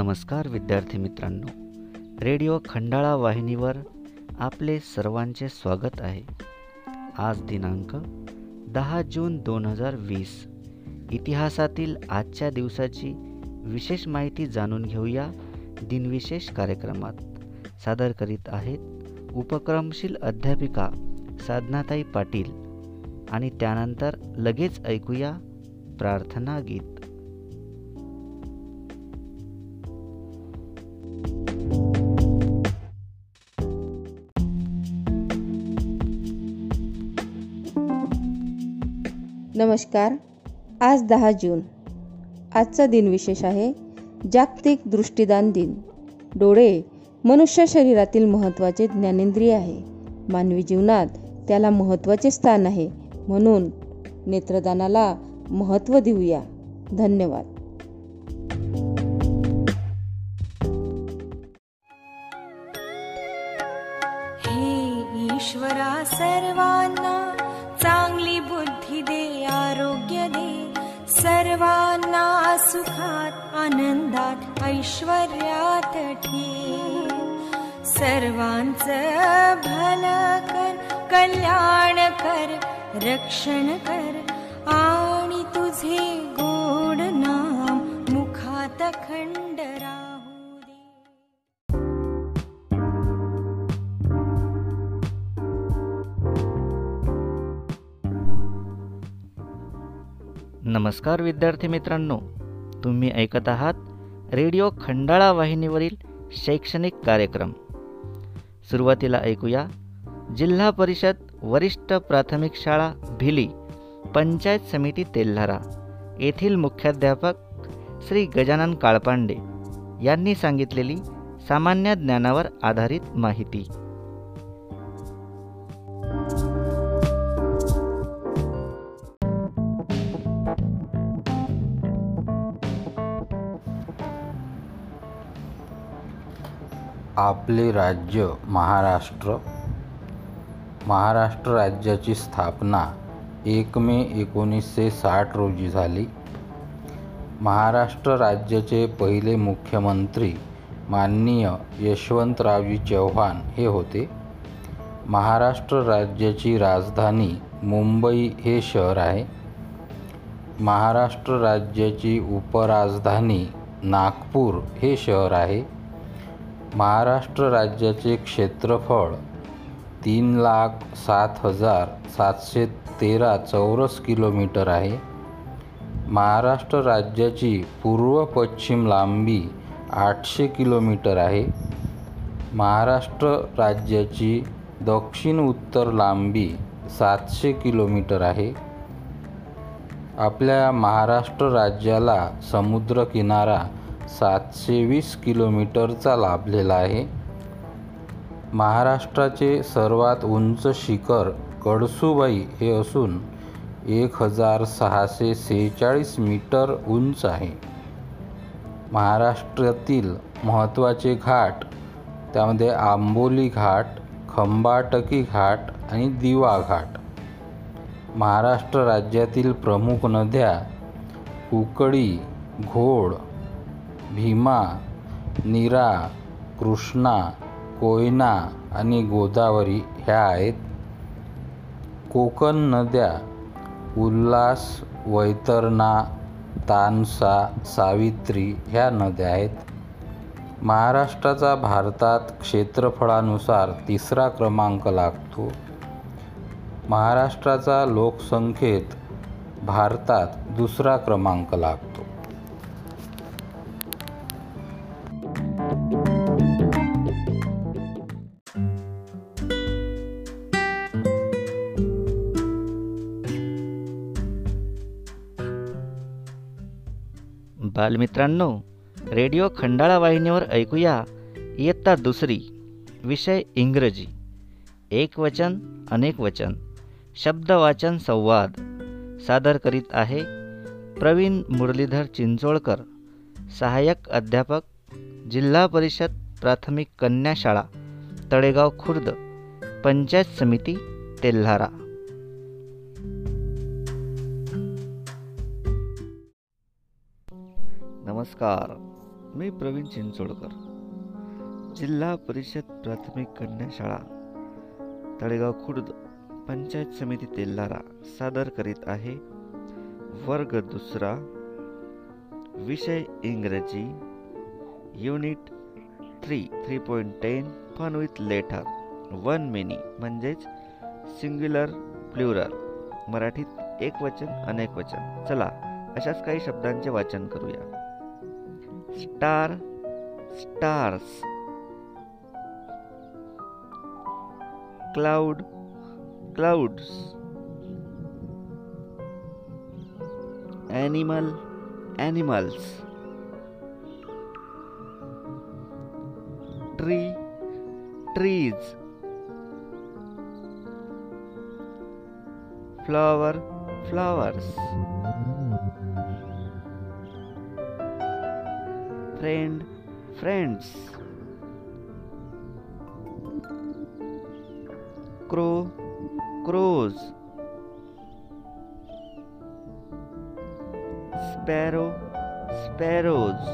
नमस्कार विद्यार्थी मित्रांनो. रेडिओ खंडाळा वाहिनीवर आपले सर्वांचे स्वागत आहे. आज दिनांक दहा जून दोन हजार वीस. इतिहासातील आजच्या दिवसाची विशेष माहिती जाणून घेऊया दिनविशेष कार्यक्रमात. सादर करीत आहेत उपक्रमशील अध्यापिका साधनाताई पाटील. आणि त्यानंतर लगेच ऐकूया प्रार्थना गीत. नमस्कार. आज दहा जून. आजचा दिन विशेष आहे. जागतिक दृष्टीदान दिन. डोळे मनुष्य शरीरातील महत्त्वाचे ज्ञानेंद्रिय आहे. मानवी जीवनात त्याला महत्त्वाचे स्थान आहे. म्हणून नेत्रदानाला महत्त्व देऊया. धन्यवाद. सुखात आनंदात ऐश्वर्यात ठेव. सर्वांचं भल कर कल्याण कर रक्षण कर. आणि तुझे गोड नाम मुखात खंड राहू दे. नमस्कार विद्यार्थी मित्रांनो. तुम्ही ऐकत आहात रेडिओ खंडाळा वाहिनीवरील शैक्षणिक कार्यक्रम. सुरुवातीला ऐकूया. जिल्हा परिषद वरिष्ठ प्राथमिक शाळा भिली पंचायत समिती तेल्हारा. येथील मुख्याध्यापक श्री गजानन काळपांडे यांनी सांगितलेली सामान्य ज्ञानावर आधारित माहिती. आपले राज्य महाराष्ट्र. महाराष्ट्र राज्याची स्थापना एक मे एकोणीसशे साठ रोजी झाली. महाराष्ट्र राज्याचे पहिले मुख्यमंत्री माननीय यशवंतरावजी चव्हाण हे होते. महाराष्ट्र राज्याची राजधानी मुंबई हे शहर आहे. महाराष्ट्र राज्याची उपराजधानी नागपूर हे शहर आहे. महाराष्ट्र राज्याचे क्षेत्रफळ तीन लाख सात हजार सातशे तेरा चौरस किलोमीटर आहे. महाराष्ट्र राज्याची पूर्व पश्चिम लांबी आठशे किलोमीटर आहे. महाराष्ट्र राज्याची दक्षिण उत्तर लांबी सातशे किलोमीटर आहे. आपल्या महाराष्ट्र राज्याला समुद्रकिनारा सातशे वीस किलोमीटरचा लाभलेला आहे. महाराष्ट्राचे सर्वात उंच शिखर कळसुबाई हे असून एक हजार सहाशे सेहेचाळीस मीटर उंच आहे. महाराष्ट्रातील महत्त्वाचे घाट त्यामध्ये आंबोली घाट खंबाटकी घाट आणि दिवा घाट. महाराष्ट्र राज्यातील प्रमुख नद्या कुकडी घोड भीमा नीरा कृष्णा कोयना आणि गोदावरी ह्या आहेत. कोकण नद्या उल्हास वैतरणा तानसा सावित्री ह्या नद्या आहेत. महाराष्ट्राचा भारतात क्षेत्रफळानुसार तिसरा क्रमांक लागतो. महाराष्ट्राचा लोकसंख्येत भारतात दुसरा क्रमांक लागतो. बालमित्रांनो रेडिओ खंडाळा वाहिनीवर ऐकूया इयत्ता दुसरी विषय इंग्रजी. एक वचन अनेक वचन. शब्दवाचन संवाद. सादर करीत आहे प्रवीण मुरलीधर चिंचोळकर सहाय्यक अध्यापक जिल्हा परिषद प्राथमिक कन्या शाळा तळेगाव खुर्द पंचायत समिती तेल्हारा. नमस्कार मी प्रवीण चिंचोडकर जिल्हा परिषद प्राथमिक कन्या शाळा तळेगाव खुर्द पंचायत समिती तेल्लारा सादर करीत आहे वर्ग दुसरा विषय इंग्रजी unit three three point ten fun with letter one many म्हणजेच सिंग्युलर प्ल्युरल मराठीत एक वचन अनेक वचन. चला अशाच काही शब्दांचे वाचन करूया. star stars. Cloud clouds. Animal animals. Tree trees. Flower flowers. Friend friends crow crows sparrow sparrows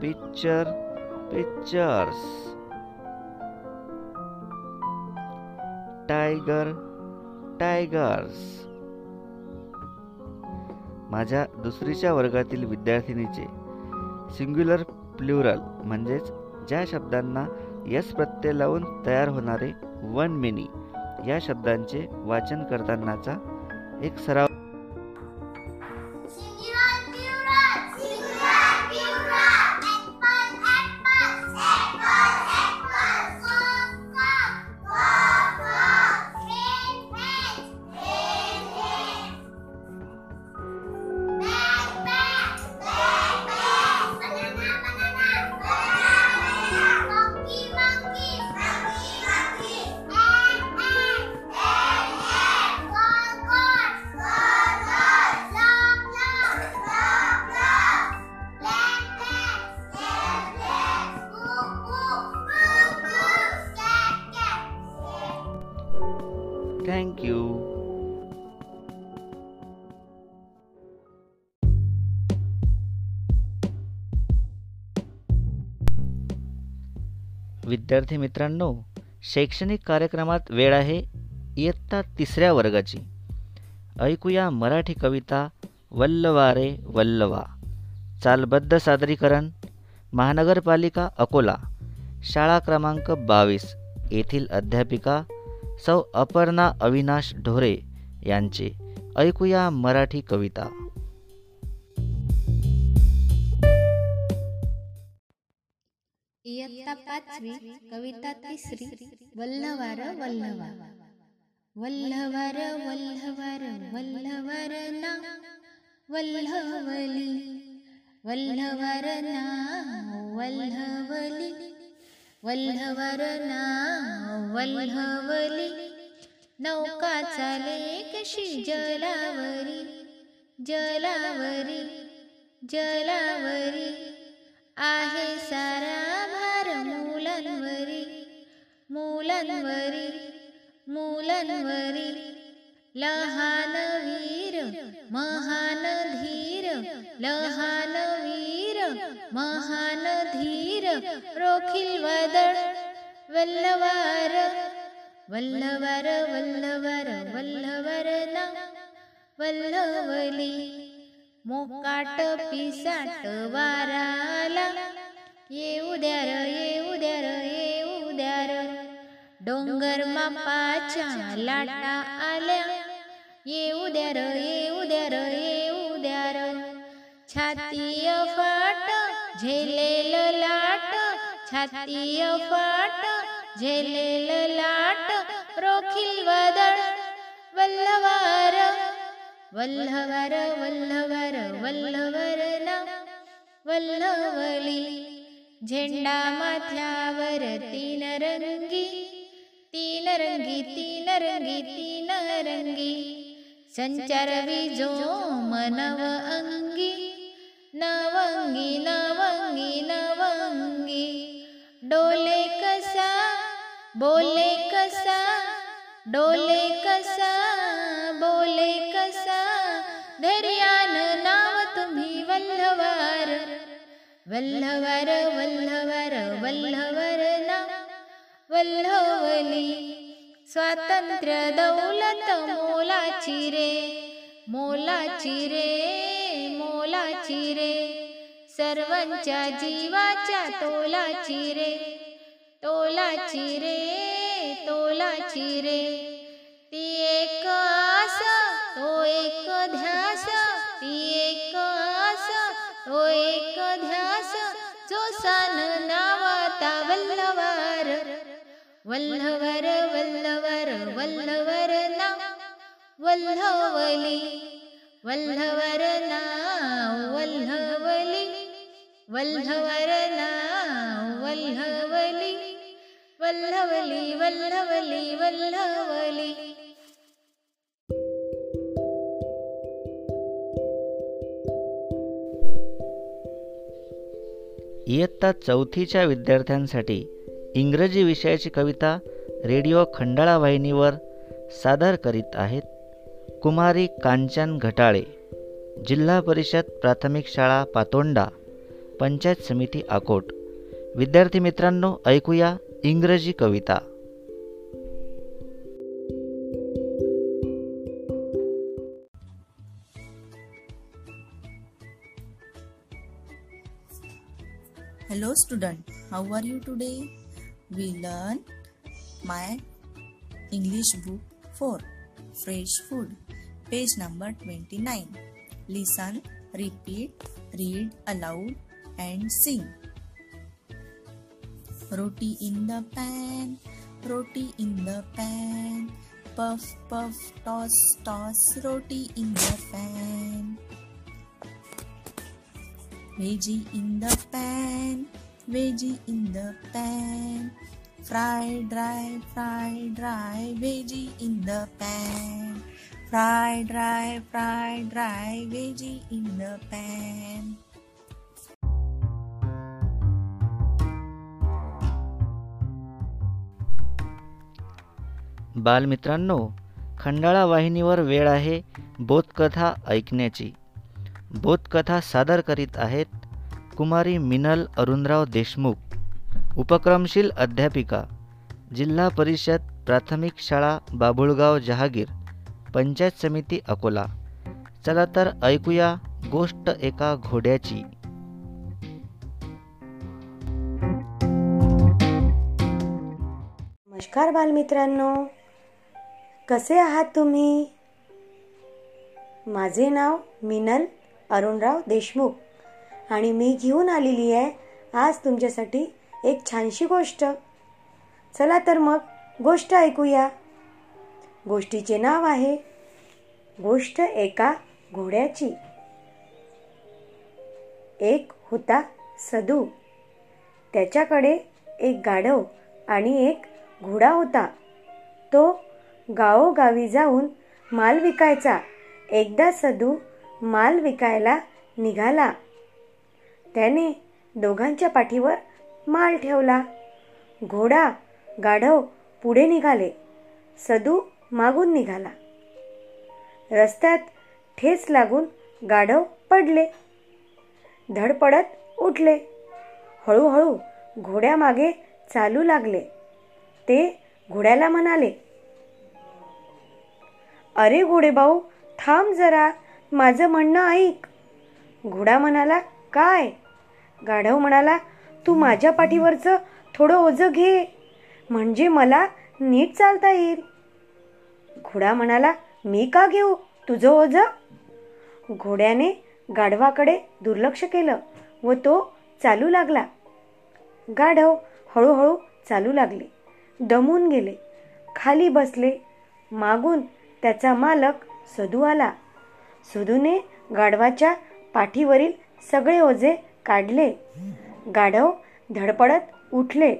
picture pictures tiger tigers माझ्या दुसरीच्या वर्गातील विद्यार्थिनीचे सिंग्युलर प्ल्युरल म्हणजेच ज्या शब्दांना यस प्रत्यय लावून तयार होणारे वन मिनी या शब्दांचे वाचन करतानाचा एक सराव विद्यार्थी मित्रांनो शैक्षणिक कार्यक्रमात वेळ आहे इयत्ता तिसऱ्या वर्गाची. ऐकूया मराठी कविता वल्लवारे वल्लवा. चालबद्ध सादरीकरण महानगरपालिका अकोला शाळा क्रमांक बावीस येथील अध्यापिका सौ अपर्णा अविनाश ढोरे यांचे. ऐकूया मराठी कविता. इयत्ता पाचवी कविता तिसरी वल्लवार वल्लवा. वल्लवार वल्लवार वल्लवार ना. वल्लवली वल्लवार ना वल्लवली. वल्लवार ना वल्लवली. नौका चाले कशी जलावरी जलावरी जलावरी. आहे सारा भार मुलांवरी. मुलांवरी मुलांवरी. लहान वीर महान धीर. लहान वीर महान धीर. रोखील वादळ वल्लवार. वल्लवार वल्लवार वल्लवार ना. वल्लवली. मोकाट पिसाट वाराला. येऊ द्या र येऊ द्या र येऊ द्या र डोंगर मापाच्या लाटा आल्या. येऊ द्या र येऊ द्या र येऊ द्या र छाती फाट झेलेल लाट. छातीय फाट झेलेल लाट. रोखील वदळ वल्लवार. वल्लवर वल्लवर माथ्यावर तीन रंगी तीन रंगी तीन रंगी तीन रंगी संचार विजो मनव अंगी नवंगी नवंगी नवंगी डोले कसा बोले कसा डोले कसा वल्लवर वल्लवर वल्लवर नाम वल्लवली स्वातंत्र्य दौलत मोलाची रे. मोलाची रे मोलाची रे. सर्वांच्या जीवाच्या तोलाची रे. तोलाची रे तोलाची रे. ती एक आस तो एक ध्यास. ती एक आस तो वल्लवर वल्लवर वल्लवर ना वल्लवली वल्लवर ना वल्लवली वल्लवर ना वल्लवली वल्लवली वल्लवली वल्लवली इयत्ता चौथीच्या विद्यार्थ्यांसाठी इंग्रजी विषयाची कविता रेडिओ खंडाळा वाहिनीवर सादर करीत आहेत कुमारी कांचन घटाळे जिल्हा परिषद प्राथमिक शाळा पातोंडा पंचायत समिती आकोट विद्यार्थी मित्रांनो ऐकूया इंग्रजी कविता Hello student, how are you today? We learn my English book 4 Fresh Food page number 29. Listen, repeat, read aloud and sing. Roti in the pan, roti in the pan. Puff, puff, toss, toss, roti in the pan. Veggie in the pan, veggie in the pan. Fry, dry, fry, dry, veggie in the pan. Fry, dry, fry, dry, veggie in the pan. बालमित्रांनो खंडाळा वाहिनीवर वेळ आहे बोधकथा ऐकण्याची बोधकथा सादर करीत आहेत कुमारी मिनल अरुणराव देशमुख उपक्रमशील अध्यापिका जिल्हा परिषद प्राथमिक शाळा बाबुळगाव जहागीर पंचायत समिती अकोला. चला तर ऐकूया गोष्ट एका घोड्याची. नमस्कार बालमित्रांनो. कसे आहात तुम्ही? माझे नाव मिनल अरुणराव देशमुख आणि मी घेऊन आलेली आहे आज तुमच्यासाठी एक छानशी गोष्ट. चला तर मग गोष्ट ऐकूया. गोष्टीचे नाव आहे गोष्ट एका घोड्याची. एक होता सदू. त्याच्याकडे एक गाढव आणि एक घोडा होता. तो गावोगावी जाऊन माल विकायचा. एकदा सदू माल विकायला निघाला. त्याने दोघांच्या पाठीवर माल ठेवला. घोडा गाढव पुढे निघाले. सदू मागून निघाला. रस्त्यात ठेच लागून गाढव पडले. धडपडत उठले. हळूहळू घोड्यामागे चालू लागले. ते घोड्याला म्हणाले अरे घोडेभाऊ थांब जरा माझं म्हणणं ऐक. घोडा म्हणाला काय? गाढव म्हणाला तू माझ्या पाठीवरचं थोडं ओझं घे. म्हणजे मला नीट चालता येईल. घोडा म्हणाला मी का घेऊ? तुझं ओझं? घोड्याने गाढवाकडे दुर्लक्ष केलं व तो चालू लागला. गाढव हळूहळू चालू लागले. दमून गेले. खाली बसले. मागून त्याचा मालक सदू आला. सदूने गाढवाच्या पाठीवरील सगळे ओझे काढले. गाढव धडपडत उठले.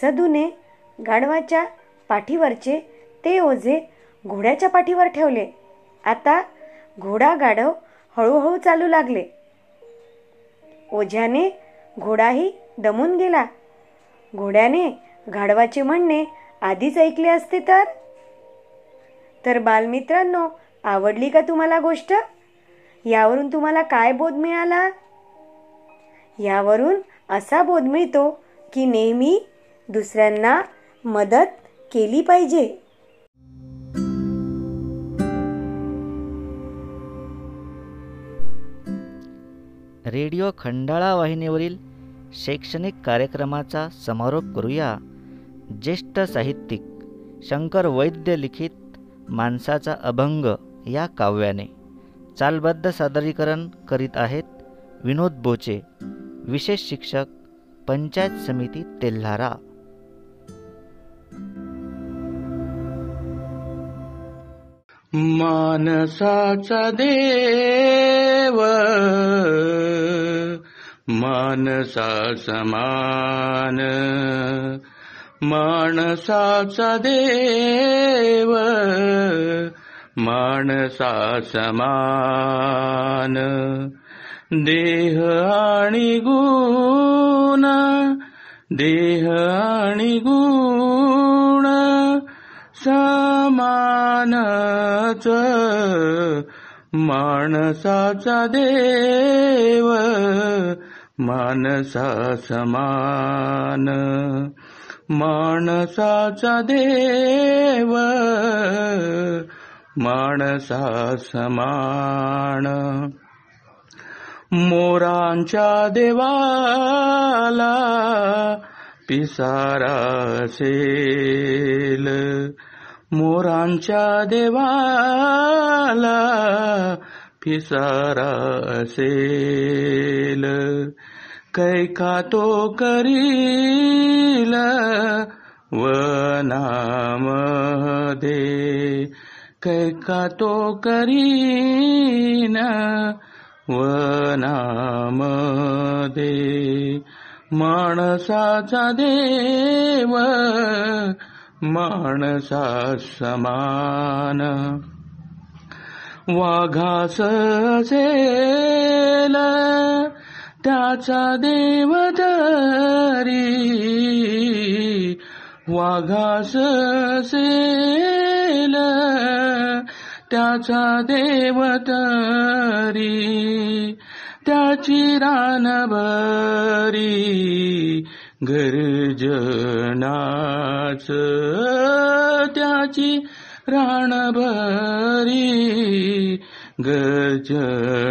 सदूने गाढवाच्या पाठीवरचे ते ओझे घोड्याच्या पाठीवर ठेवले. आता घोडा गाढव हळूहळू चालू लागले. ओझ्याने घोडाही दमून गेला. घोड्याने गाढवाचे म्हणणे आधीच ऐकले असते तर? तर बालमित्रांनो आवडली का तुम्हाला गोष्ट? यावरून तुम्हाला काय बोध मिळाला? यावरून असा बोध मिळतो की नेहमी दुसऱ्यांना मदत केली पाहिजे. रेडिओ खंडाळा वाहिनीवरील शैक्षणिक कार्यक्रमाचा समारोप करूया. ज्येष्ठ साहित्यिक शंकर वैद्य लिखित माणसाचा अभंग या काव्याने. चालबद्ध सादरीकरण करीत आहेत विनोद बोचे. विशेष शिक्षक पंचायत समिती तेल्हारा. मानसाचा देव मानसा समान माणसाचा देव माणसा समान. देह आणि गुण देह आणि गुण समानच. माणसाचा देव मानसा समान. माणसाचा देव माणसा समान. मोरांच्या देवाला पिसारा सेल मोरांच्या देवाला पिसारा असेल. कैका तो करील वनामध्ये. कैका तो करीन वनामध्ये माणसाचा देव माणसा समान. वाघास असेल त्याचा देव तरी वाघास असेल त्याचा देवतरी त्याची रानभरी गर्जनाच त्याची रानभरी गर्जनाच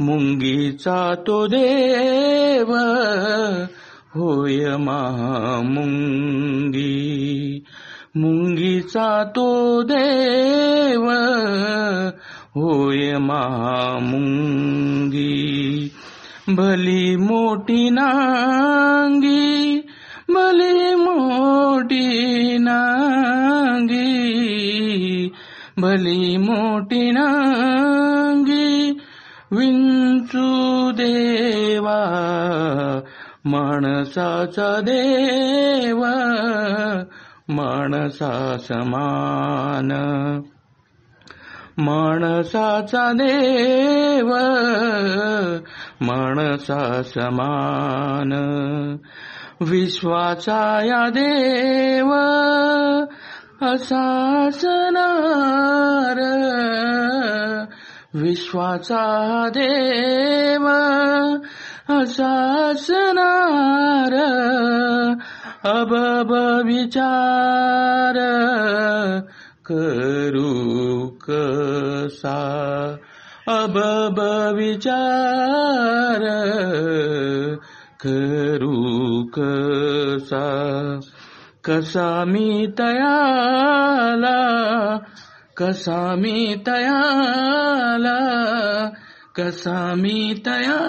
मुंगीचा तो देव होय महामुंगी मुंगीचा तो देव होय महामुंगी भली मोठी नांगी भली मोठी नांगी. भली मोठी नांगी विंचू देवा माणसाचा देवा. माणसा समान. माणसाचा देव माणसा समान. विश्वाचा या देव असा सनार विश्वाचा देव असासनार अबब विचार करू कसा? अबब विचार करू कसा? कसा मी तयाला? कसा मी तयाला? कसा मी तयाला?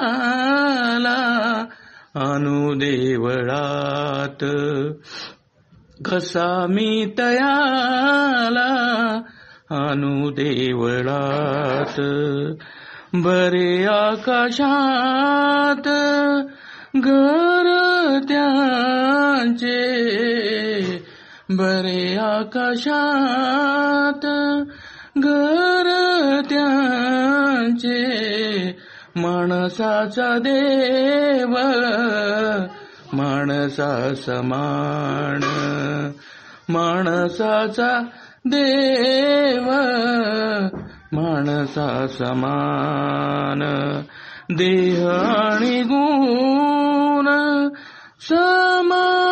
अनुदेवळात. कसा मी तयाला अनुदेवळात. बरे आकाशात घर त्यांचे. बरे आकाशात घर माणसाचा देव माणसा समान माणसाचा देव माणसा समान. देह आणि गुण समानाचा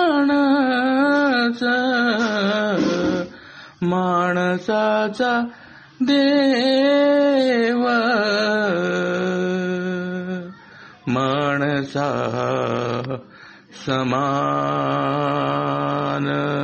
माणसाचा देव. माणसा समान।